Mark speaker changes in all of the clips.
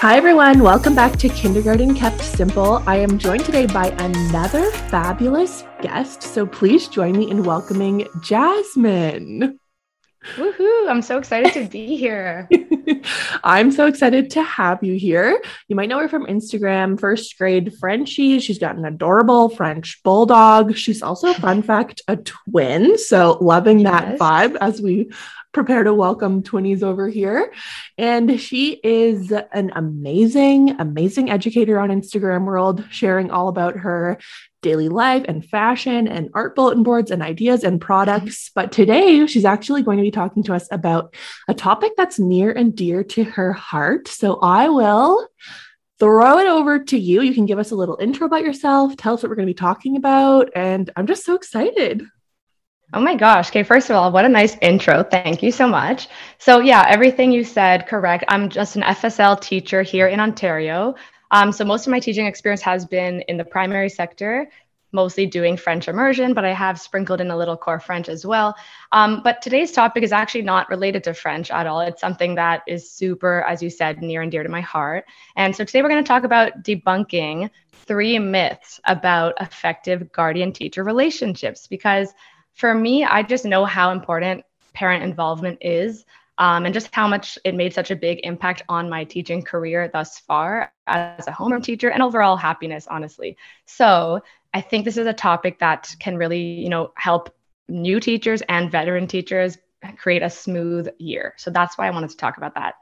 Speaker 1: Hi, everyone. Welcome back to Kindergarten Kept Simple. I am joined today by another fabulous guest. So please join me in welcoming Jasmine.
Speaker 2: Woohoo! I'm so excited to be here.
Speaker 1: I'm so excited to have you here. You might know her from Instagram, first grade Frenchie. She's got an adorable French bulldog. She's also, fun fact, a twin. So, loving yes. that vibe as we prepare to welcome twinnies over here. And she is an amazing, amazing educator on Instagram world, sharing all about her daily life and fashion and art bulletin boards and ideas and products. But today she's actually going to be talking to us about a topic that's near and dear to her heart. So I will throw it over to you. You can give us a little intro about yourself, tell us what we're going to be talking about. And I'm just so excited.
Speaker 2: Oh my gosh. Okay, first of all, what a nice intro. Thank you so much. So, yeah, everything you said, correct. I'm just an FSL teacher here in Ontario. Um, so most of my teaching experience has been in the primary sector, mostly doing French immersion, but I have sprinkled in a little core French as well. Um, but today's topic is actually not related to French at all. It's something that is super, as you said, near and dear to my heart. And so today we're going to talk about debunking three myths about effective guardian teacher relationships because for me, I just know how important parent involvement is um, and just how much it made such a big impact on my teaching career thus far as a homeroom teacher and overall happiness, honestly. So I think this is a topic that can really, you know, help new teachers and veteran teachers create a smooth year. So that's why I wanted to talk about that.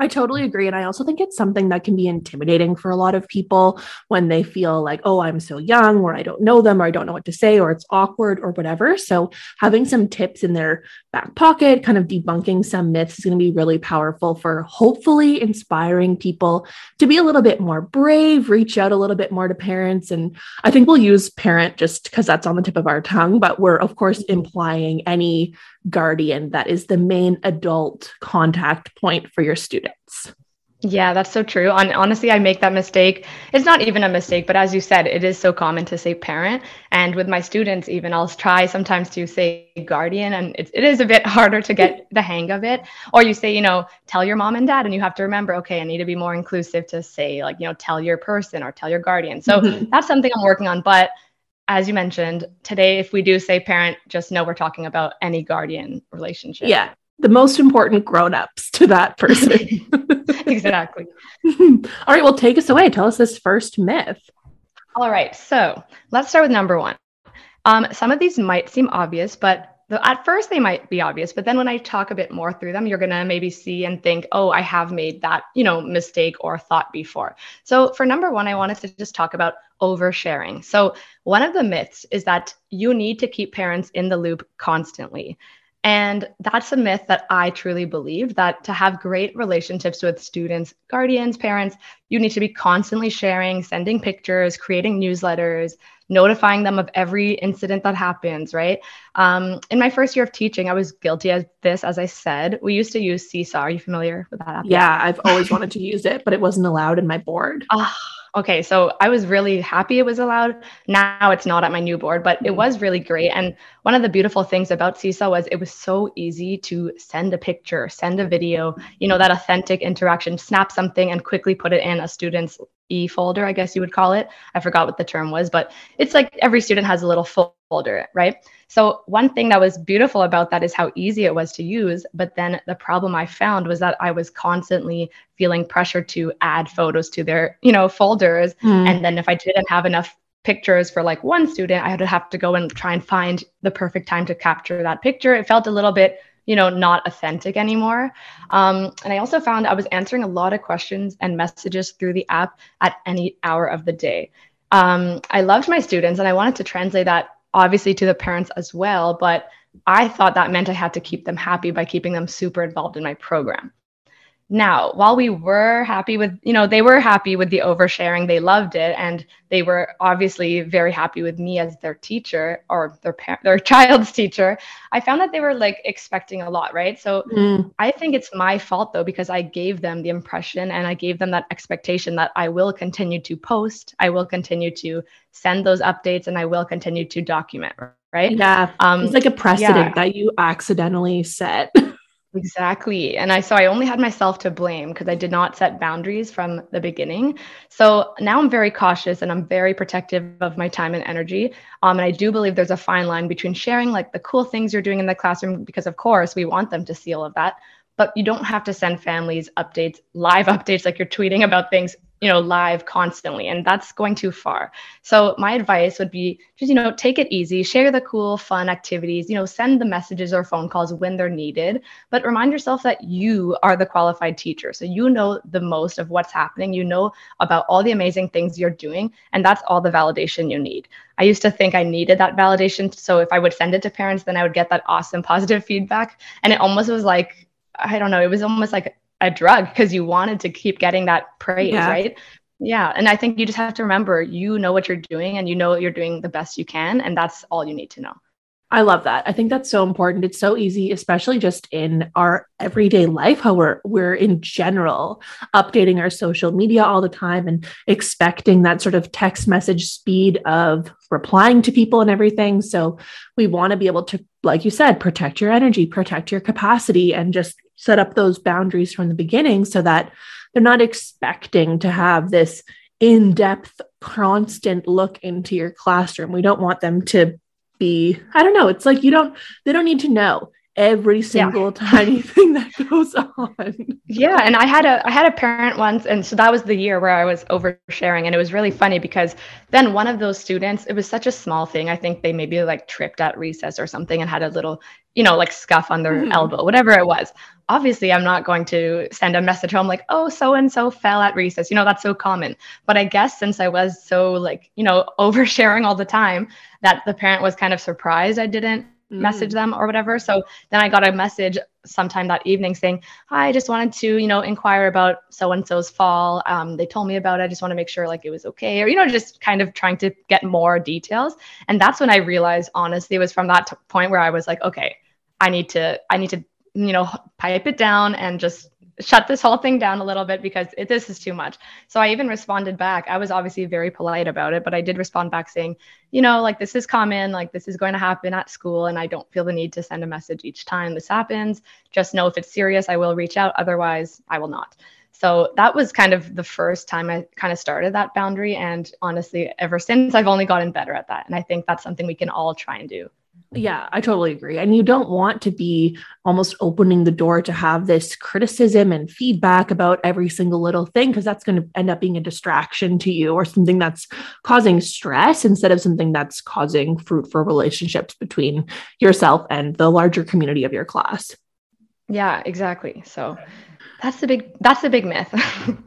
Speaker 1: I totally agree. And I also think it's something that can be intimidating for a lot of people when they feel like, oh, I'm so young, or I don't know them, or I don't know what to say, or it's awkward, or whatever. So, having some tips in their back pocket, kind of debunking some myths, is going to be really powerful for hopefully inspiring people to be a little bit more brave, reach out a little bit more to parents. And I think we'll use parent just because that's on the tip of our tongue, but we're, of course, mm-hmm. implying any guardian that is the main adult contact point for your students.
Speaker 2: Yeah, that's so true. On, honestly, I make that mistake. It's not even a mistake, but as you said, it is so common to say parent. And with my students, even I'll try sometimes to say guardian, and it, it is a bit harder to get the hang of it. Or you say, you know, tell your mom and dad, and you have to remember, okay, I need to be more inclusive to say, like, you know, tell your person or tell your guardian. So mm-hmm. that's something I'm working on. But as you mentioned, today, if we do say parent, just know we're talking about any guardian relationship.
Speaker 1: Yeah. The most important grown ups to that person.
Speaker 2: exactly.
Speaker 1: All right. Well, take us away. Tell us this first myth.
Speaker 2: All right. So let's start with number one. Um, some of these might seem obvious, but the, at first they might be obvious, but then when I talk a bit more through them, you're going to maybe see and think, oh, I have made that, you know, mistake or thought before. So for number one, I wanted to just talk about oversharing. So, one of the myths is that you need to keep parents in the loop constantly. And that's a myth that I truly believe that to have great relationships with students, guardians, parents, you need to be constantly sharing, sending pictures, creating newsletters, notifying them of every incident that happens, right? Um, in my first year of teaching, I was guilty of this, as I said. We used to use Seesaw. Are you familiar with that app?
Speaker 1: Yeah, I've always wanted to use it, but it wasn't allowed in my board.
Speaker 2: Oh, okay. So I was really happy it was allowed. Now it's not at my new board, but it was really great. And one of the beautiful things about Seesaw was it was so easy to send a picture, send a video, you know, that authentic interaction, snap something and quickly put it in a student's e folder, I guess you would call it. I forgot what the term was, but it's like every student has a little folder, right? So, one thing that was beautiful about that is how easy it was to use. But then the problem I found was that I was constantly feeling pressure to add photos to their, you know, folders. Mm. And then if I didn't have enough pictures for like one student, I had to have to go and try and find the perfect time to capture that picture. It felt a little bit you know, not authentic anymore. Um, and I also found I was answering a lot of questions and messages through the app at any hour of the day. Um, I loved my students and I wanted to translate that obviously to the parents as well, but I thought that meant I had to keep them happy by keeping them super involved in my program. Now, while we were happy with, you know, they were happy with the oversharing, they loved it, and they were obviously very happy with me as their teacher or their parent, their child's teacher. I found that they were like expecting a lot, right? So mm. I think it's my fault though because I gave them the impression and I gave them that expectation that I will continue to post, I will continue to send those updates, and I will continue to document, right?
Speaker 1: Yeah, um, it's like a precedent yeah. that you accidentally set.
Speaker 2: Exactly. And I so I only had myself to blame because I did not set boundaries from the beginning. So now I'm very cautious and I'm very protective of my time and energy. Um, and I do believe there's a fine line between sharing like the cool things you're doing in the classroom because of course we want them to see all of that, but you don't have to send families updates, live updates like you're tweeting about things you know live constantly and that's going too far. So my advice would be just you know take it easy share the cool fun activities you know send the messages or phone calls when they're needed but remind yourself that you are the qualified teacher. So you know the most of what's happening. You know about all the amazing things you're doing and that's all the validation you need. I used to think i needed that validation so if i would send it to parents then i would get that awesome positive feedback. And it almost was like I don't know, it was almost like a drug because you wanted to keep getting that praise, yeah. right? Yeah. And I think you just have to remember you know what you're doing and you know you're doing the best you can. And that's all you need to know.
Speaker 1: I love that. I think that's so important. It's so easy, especially just in our everyday life, how we're we're in general updating our social media all the time and expecting that sort of text message speed of replying to people and everything. So we want to be able to, like you said, protect your energy, protect your capacity, and just set up those boundaries from the beginning so that they're not expecting to have this in-depth constant look into your classroom we don't want them to be i don't know it's like you don't they don't need to know every single yeah. tiny thing that goes on.
Speaker 2: Yeah, and I had a I had a parent once and so that was the year where I was oversharing and it was really funny because then one of those students, it was such a small thing. I think they maybe like tripped at recess or something and had a little, you know, like scuff on their mm-hmm. elbow, whatever it was. Obviously, I'm not going to send a message home like, "Oh, so and so fell at recess." You know, that's so common. But I guess since I was so like, you know, oversharing all the time, that the parent was kind of surprised I didn't message mm. them or whatever. So then I got a message sometime that evening saying, Hi, I just wanted to, you know, inquire about so and so's fall. Um, they told me about it. I just want to make sure like it was okay. Or, you know, just kind of trying to get more details. And that's when I realized, honestly, it was from that t- point where I was like, okay, I need to, I need to, you know, pipe it down and just shut this whole thing down a little bit because it, this is too much. So I even responded back. I was obviously very polite about it, but I did respond back saying, you know, like this is common, like this is going to happen at school, and I don't feel the need to send a message each time this happens. Just know if it's serious, I will reach out. Otherwise, I will not. So that was kind of the first time I kind of started that boundary. And honestly, ever since, I've only gotten better at that. And I think that's something we can all try and do.
Speaker 1: Yeah, I totally agree. And you don't want to be almost opening the door to have this criticism and feedback about every single little thing, because that's going to end up being a distraction to you or something that's causing stress instead of something that's causing fruitful relationships between yourself and the larger community of your class.
Speaker 2: Yeah, exactly. So that's the big that's the big myth.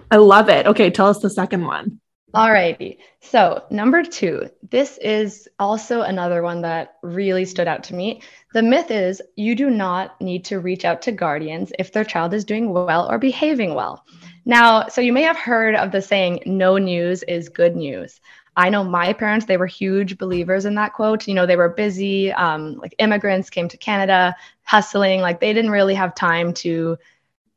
Speaker 1: I love it. Okay, tell us the second one.
Speaker 2: Alrighty. So, number two, this is also another one that really stood out to me. The myth is you do not need to reach out to guardians if their child is doing well or behaving well. Now, so you may have heard of the saying, no news is good news. I know my parents, they were huge believers in that quote. You know, they were busy, um, like immigrants came to Canada, hustling, like they didn't really have time to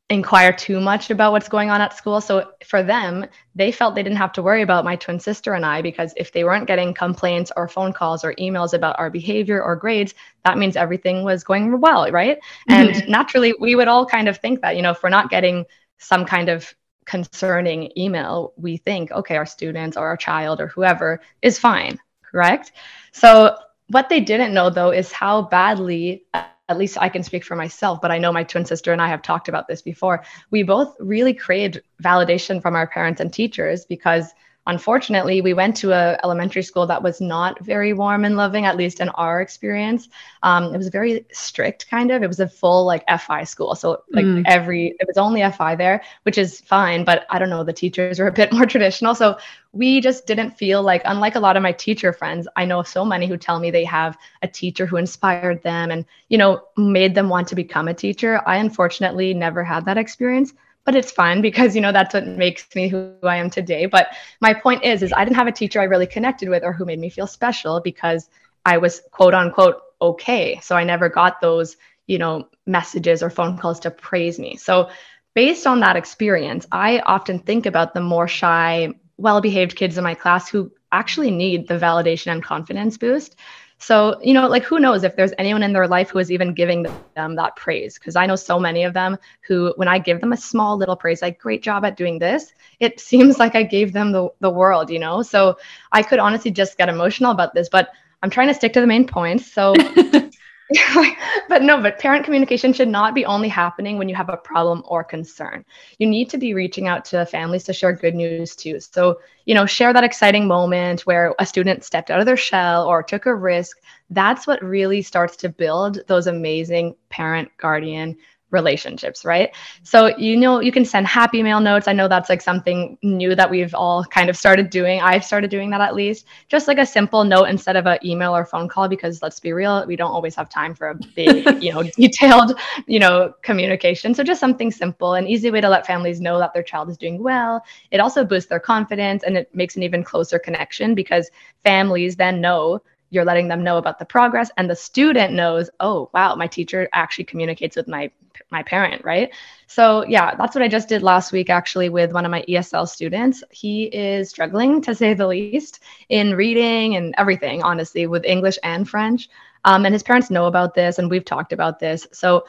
Speaker 2: inquire too much about what's going on at school. So for them, they felt they didn't have to worry about my twin sister and I because if they weren't getting complaints or phone calls or emails about our behavior or grades, that means everything was going well, right? Mm-hmm. And naturally, we would all kind of think that, you know, if we're not getting some kind of concerning email, we think, okay, our students or our child or whoever is fine, correct? So what they didn't know though is how badly at least I can speak for myself, but I know my twin sister and I have talked about this before. We both really craved validation from our parents and teachers because unfortunately we went to a elementary school that was not very warm and loving at least in our experience. Um, it was very strict kind of. It was a full like FI school. So like mm. every it was only FI there which is fine but i don't know the teachers were a bit more traditional. So we just didn't feel like unlike a lot of my teacher friends i know so many who tell me they have a teacher who inspired them and you know made them want to become a teacher. I unfortunately never had that experience but it's fun because you know that's what makes me who I am today. But my point is, is I didn't have a teacher I really connected with or who made me feel special because I was quote unquote okay. So I never got those, you know, messages or phone calls to praise me. So based on that experience, I often think about the more shy, well-behaved kids in my class who actually need the validation and confidence boost. So, you know, like who knows if there's anyone in their life who is even giving them that praise? Because I know so many of them who, when I give them a small little praise, like, great job at doing this, it seems like I gave them the, the world, you know? So I could honestly just get emotional about this, but I'm trying to stick to the main points. So but no, but parent communication should not be only happening when you have a problem or concern. You need to be reaching out to families to share good news too. So, you know, share that exciting moment where a student stepped out of their shell or took a risk. That's what really starts to build those amazing parent guardian relationships, right? So, you know, you can send happy mail notes. I know that's like something new that we've all kind of started doing. I've started doing that at least, just like a simple note instead of an email or phone call, because let's be real, we don't always have time for a big, you know, detailed, you know, communication. So, just something simple, an easy way to let families know that their child is doing well. It also boosts their confidence and it makes an even closer connection because families then know you're letting them know about the progress and the student knows oh wow my teacher actually communicates with my my parent, right? So yeah, that's what I just did last week actually with one of my ESL students. He is struggling to say the least in reading and everything, honestly, with English and French. Um, and his parents know about this, and we've talked about this. So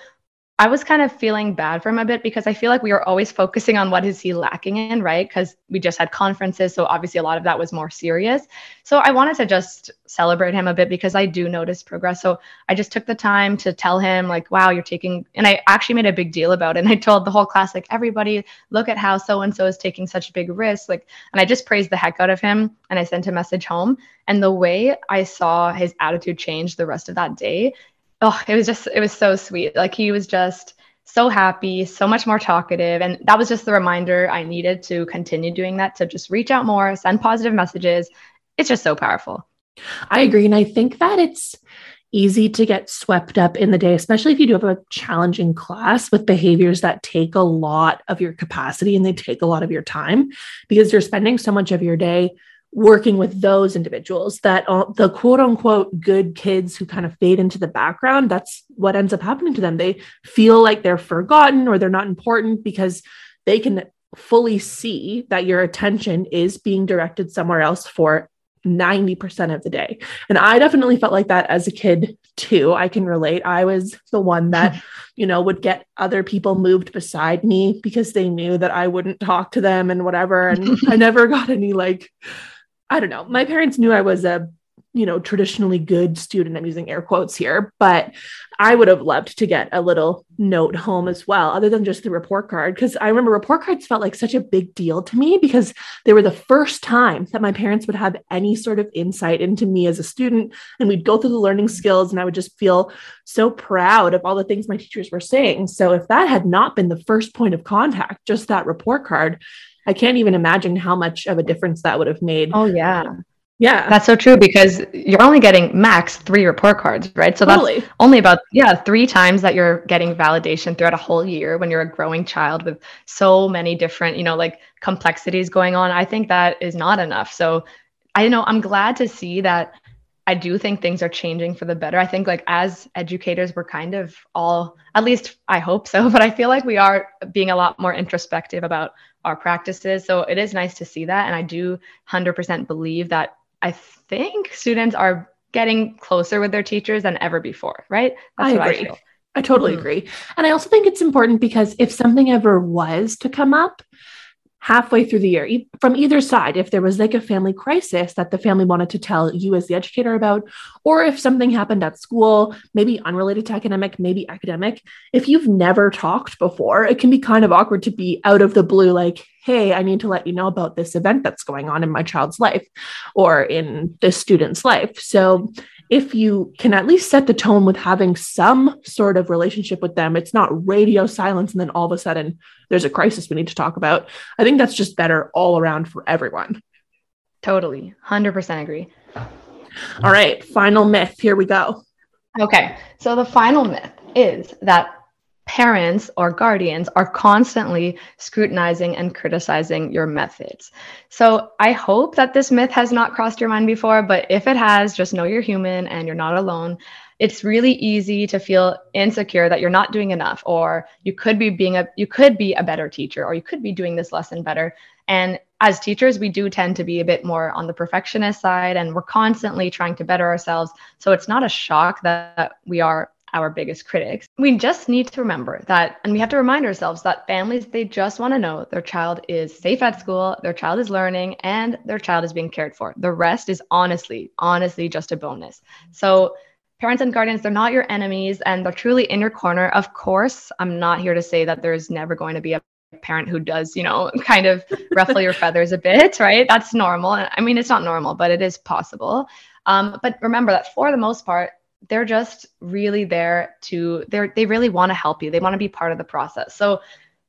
Speaker 2: I was kind of feeling bad for him a bit because I feel like we were always focusing on what is he lacking in, right? Because we just had conferences, so obviously a lot of that was more serious. So I wanted to just celebrate him a bit because I do notice progress. So I just took the time to tell him like, "Wow, you're taking," and I actually made a big deal about it. And I told the whole class like, "Everybody, look at how so and so is taking such big risks." Like, and I just praised the heck out of him, and I sent a message home. And the way I saw his attitude change the rest of that day oh, it was just, it was so sweet. Like he was just so happy, so much more talkative. And that was just the reminder I needed to continue doing that, to just reach out more, send positive messages. It's just so powerful.
Speaker 1: I agree. And I think that it's easy to get swept up in the day, especially if you do have a challenging class with behaviors that take a lot of your capacity and they take a lot of your time because you're spending so much of your day working with those individuals that uh, the quote unquote good kids who kind of fade into the background that's what ends up happening to them they feel like they're forgotten or they're not important because they can fully see that your attention is being directed somewhere else for 90% of the day. And I definitely felt like that as a kid too. I can relate. I was the one that, you know, would get other people moved beside me because they knew that I wouldn't talk to them and whatever. And I never got any like I don't know. My parents knew I was a, you know, traditionally good student. I'm using air quotes here, but I would have loved to get a little note home as well, other than just the report card. Because I remember report cards felt like such a big deal to me because they were the first time that my parents would have any sort of insight into me as a student. And we'd go through the learning skills, and I would just feel so proud of all the things my teachers were saying. So if that had not been the first point of contact, just that report card, I can't even imagine how much of a difference that would have made.
Speaker 2: Oh yeah.
Speaker 1: Yeah.
Speaker 2: That's so true because you're only getting max three report cards, right? So totally. that's only about, yeah, three times that you're getting validation throughout a whole year when you're a growing child with so many different, you know, like complexities going on. I think that is not enough. So I know I'm glad to see that I do think things are changing for the better. I think like as educators, we're kind of all, at least I hope so, but I feel like we are being a lot more introspective about our practices. So it is nice to see that. And I do 100% believe that I think students are getting closer with their teachers than ever before, right?
Speaker 1: That's I agree. I, I totally mm-hmm. agree. And I also think it's important because if something ever was to come up, halfway through the year from either side if there was like a family crisis that the family wanted to tell you as the educator about or if something happened at school maybe unrelated to academic maybe academic if you've never talked before it can be kind of awkward to be out of the blue like hey i need to let you know about this event that's going on in my child's life or in this student's life. So if you can at least set the tone with having some sort of relationship with them, it's not radio silence and then all of a sudden there's a crisis we need to talk about. I think that's just better all around for everyone.
Speaker 2: Totally. 100% agree.
Speaker 1: All right, final myth. Here we go.
Speaker 2: Okay. So the final myth is that parents or guardians are constantly scrutinizing and criticizing your methods. So I hope that this myth has not crossed your mind before, but if it has, just know you're human and you're not alone. It's really easy to feel insecure that you're not doing enough or you could be being a you could be a better teacher or you could be doing this lesson better and as teachers, we do tend to be a bit more on the perfectionist side and we're constantly trying to better ourselves. So it's not a shock that we are our biggest critics. We just need to remember that, and we have to remind ourselves that families, they just want to know their child is safe at school, their child is learning, and their child is being cared for. The rest is honestly, honestly just a bonus. So, parents and guardians, they're not your enemies and they're truly in your corner. Of course, I'm not here to say that there's never going to be a parent who does, you know, kind of ruffle your feathers a bit, right? That's normal. I mean, it's not normal, but it is possible. Um, but remember that for the most part, they're just really there to they're they really want to help you. They want to be part of the process. So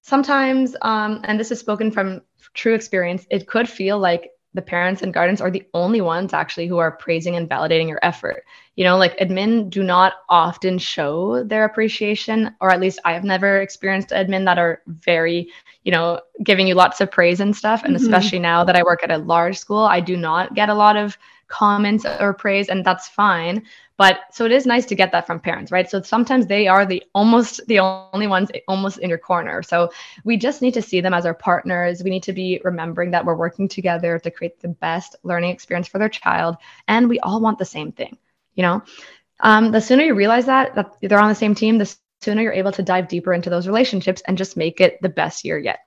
Speaker 2: sometimes um, and this is spoken from true experience it could feel like the parents and guardians are the only ones actually who are praising and validating your effort. You know like admin do not often show their appreciation or at least i have never experienced admin that are very you know giving you lots of praise and stuff. And mm-hmm. especially now that i work at a large school i do not get a lot of comments or praise and that's fine. But so it is nice to get that from parents right? So sometimes they are the almost the only ones almost in your corner. So we just need to see them as our partners. We need to be remembering that we're working together to create the best learning experience for their child. And we all want the same thing you know? Um, the sooner you realize that that they're on the same team the sooner you're able to dive deeper into those relationships and just make it the best year yet.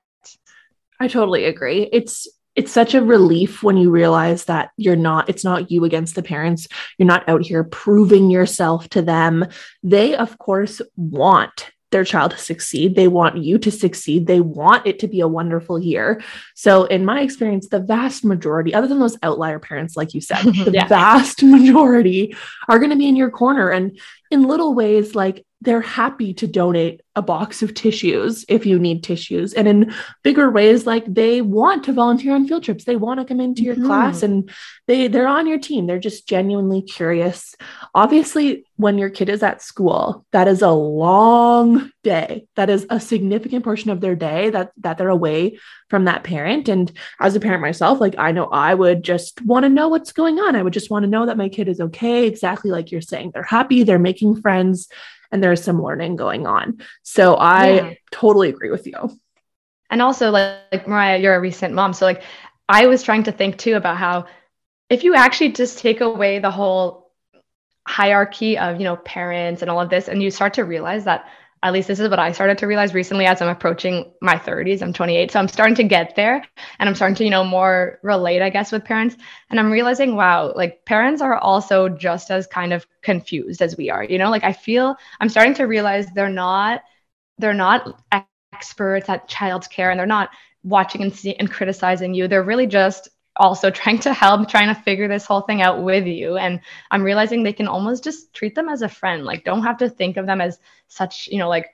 Speaker 1: I totally agree. It's it's such a relief when you realize that you're not it's not you against the parents. You're not out here proving yourself to them. They of course want their child to succeed. They want you to succeed. They want it to be a wonderful year. So in my experience the vast majority other than those outlier parents like you said the yeah. vast majority are going to be in your corner. And in little ways like they're happy to donate a box of tissues if you need tissues. And in bigger ways, like they want to volunteer on field trips. They want to come into your mm-hmm. class and they they're on your team. They're just genuinely curious. Obviously, when your kid is at school, that is a long day. That is a significant portion of their day that that they're away from that parent. And as a parent myself, like I know I would just want to know what's going on. I would just want to know that my kid is okay, exactly like you're saying. They're happy, they're making friends and there's some learning going on. So I yeah. totally agree with you.
Speaker 2: And also, like, like Mariah, you're a recent mom. So, like, I was trying to think too about how if you actually just take away the whole hierarchy of, you know, parents and all of this, and you start to realize that at least this is what I started to realize recently as I'm approaching my 30s. I'm 28. So I'm starting to get there and I'm starting to, you know, more relate, I guess, with parents. And I'm realizing, wow, like parents are also just as kind of confused as we are. You know, like I feel I'm starting to realize they're not, they're not experts at child care and they're not watching and, see, and criticizing you. They're really just also trying to help, trying to figure this whole thing out with you. And I'm realizing they can almost just treat them as a friend. Like, don't have to think of them as such, you know, like,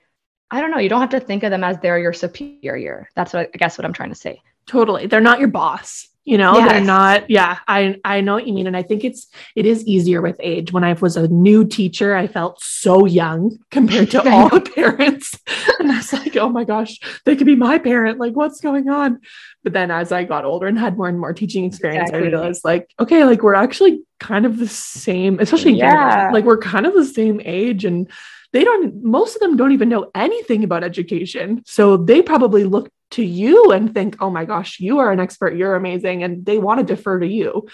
Speaker 2: I don't know, you don't have to think of them as they're your superior. That's what I guess what I'm trying to say.
Speaker 1: Totally. They're not your boss you know yes. they're not yeah i i know what you mean and i think it's it is easier with age when i was a new teacher i felt so young compared to all the parents and i was like oh my gosh they could be my parent like what's going on but then as i got older and had more and more teaching experience exactly. i realized like okay like we're actually kind of the same especially yeah. like we're kind of the same age and they don't most of them don't even know anything about education so they probably look to you and think oh my gosh you are an expert you're amazing and they want to defer to you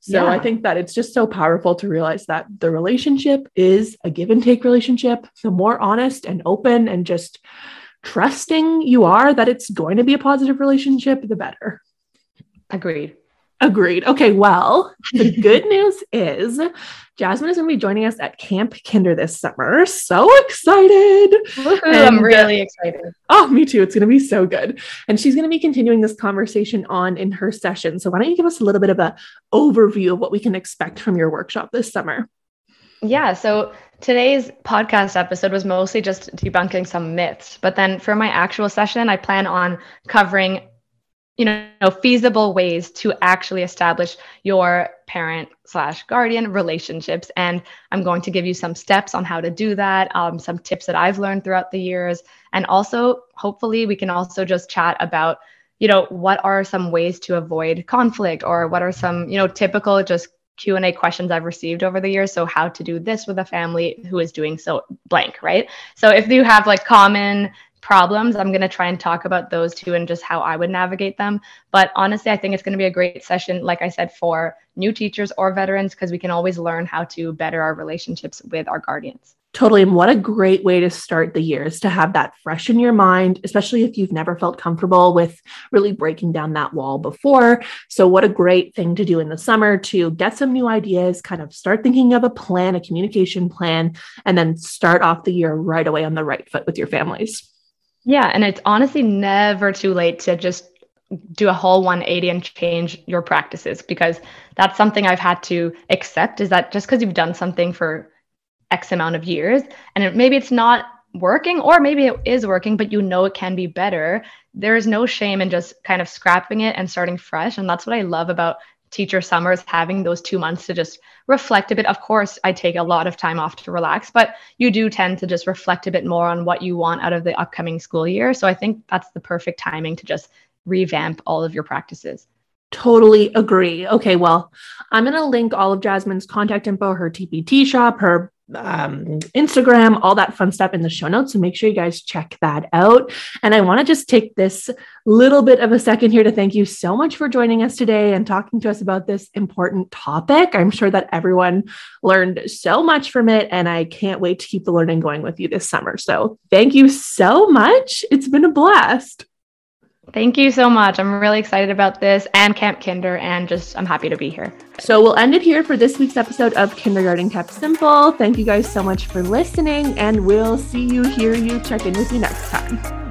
Speaker 1: so yeah. i think that it's just so powerful to realize that the relationship is a give and take relationship the more honest and open and just trusting you are that it's going to be a positive relationship the better
Speaker 2: agreed
Speaker 1: Agreed. Okay, well, the good news is Jasmine is going to be joining us at Camp Kinder this summer. So excited.
Speaker 2: I'm uh, really excited.
Speaker 1: Oh, me too. It's going to be so good. And she's going to be continuing this conversation on in her session. So why don't you give us a little bit of a overview of what we can expect from your workshop this summer?
Speaker 2: Yeah, so today's podcast episode was mostly just debunking some myths, but then for my actual session, I plan on covering you know feasible ways to actually establish your parent slash guardian relationships. And i'm going to give you some steps on how to do that um, some tips that i've learned throughout the years. And also hopefully we can also just chat about you know what are some ways to avoid conflict or what are some you know typical just q&a questions i've received over the years so how to do this with a family who is doing so blank right so if you have like common problems, I'm going to try and talk about those too and just how I would navigate them. But honestly, I think it's going to be a great session, like I said, for new teachers or veterans, because we can always learn how to better our relationships with our guardians.
Speaker 1: Totally. And what a great way to start the year is to have that fresh in your mind, especially if you've never felt comfortable with really breaking down that wall before. So, what a great thing to do in the summer to get some new ideas, kind of start thinking of a plan, a communication plan, and then start off the year right away on the right foot with your families.
Speaker 2: Yeah. And it's honestly never too late to just do a whole 180 and change your practices because that's something I've had to accept is that just because you've done something for X amount of years and it, maybe it's not working or maybe it is working, but you know it can be better, there is no shame in just kind of scrapping it and starting fresh. And that's what I love about teacher summers having those two months to just reflect a bit of course i take a lot of time off to relax but you do tend to just reflect a bit more on what you want out of the upcoming school year so i think that's the perfect timing to just revamp all of your practices
Speaker 1: Totally agree. Okay, well, I'm going to link all of Jasmine's contact info, her TPT shop, her um, Instagram, all that fun stuff in the show notes. So make sure you guys check that out. And I want to just take this little bit of a second here to thank you so much for joining us today and talking to us about this important topic. I'm sure that everyone learned so much from it, and I can't wait to keep the learning going with you this summer. So thank you so much. It's been a blast.
Speaker 2: Thank you so much. I'm really excited about this and Camp Kinder, and just I'm happy to be here.
Speaker 1: So we'll end it here for this week's episode of Kindergarten Kept Simple. Thank you guys so much for listening, and we'll see you, hear you, check in with you next time.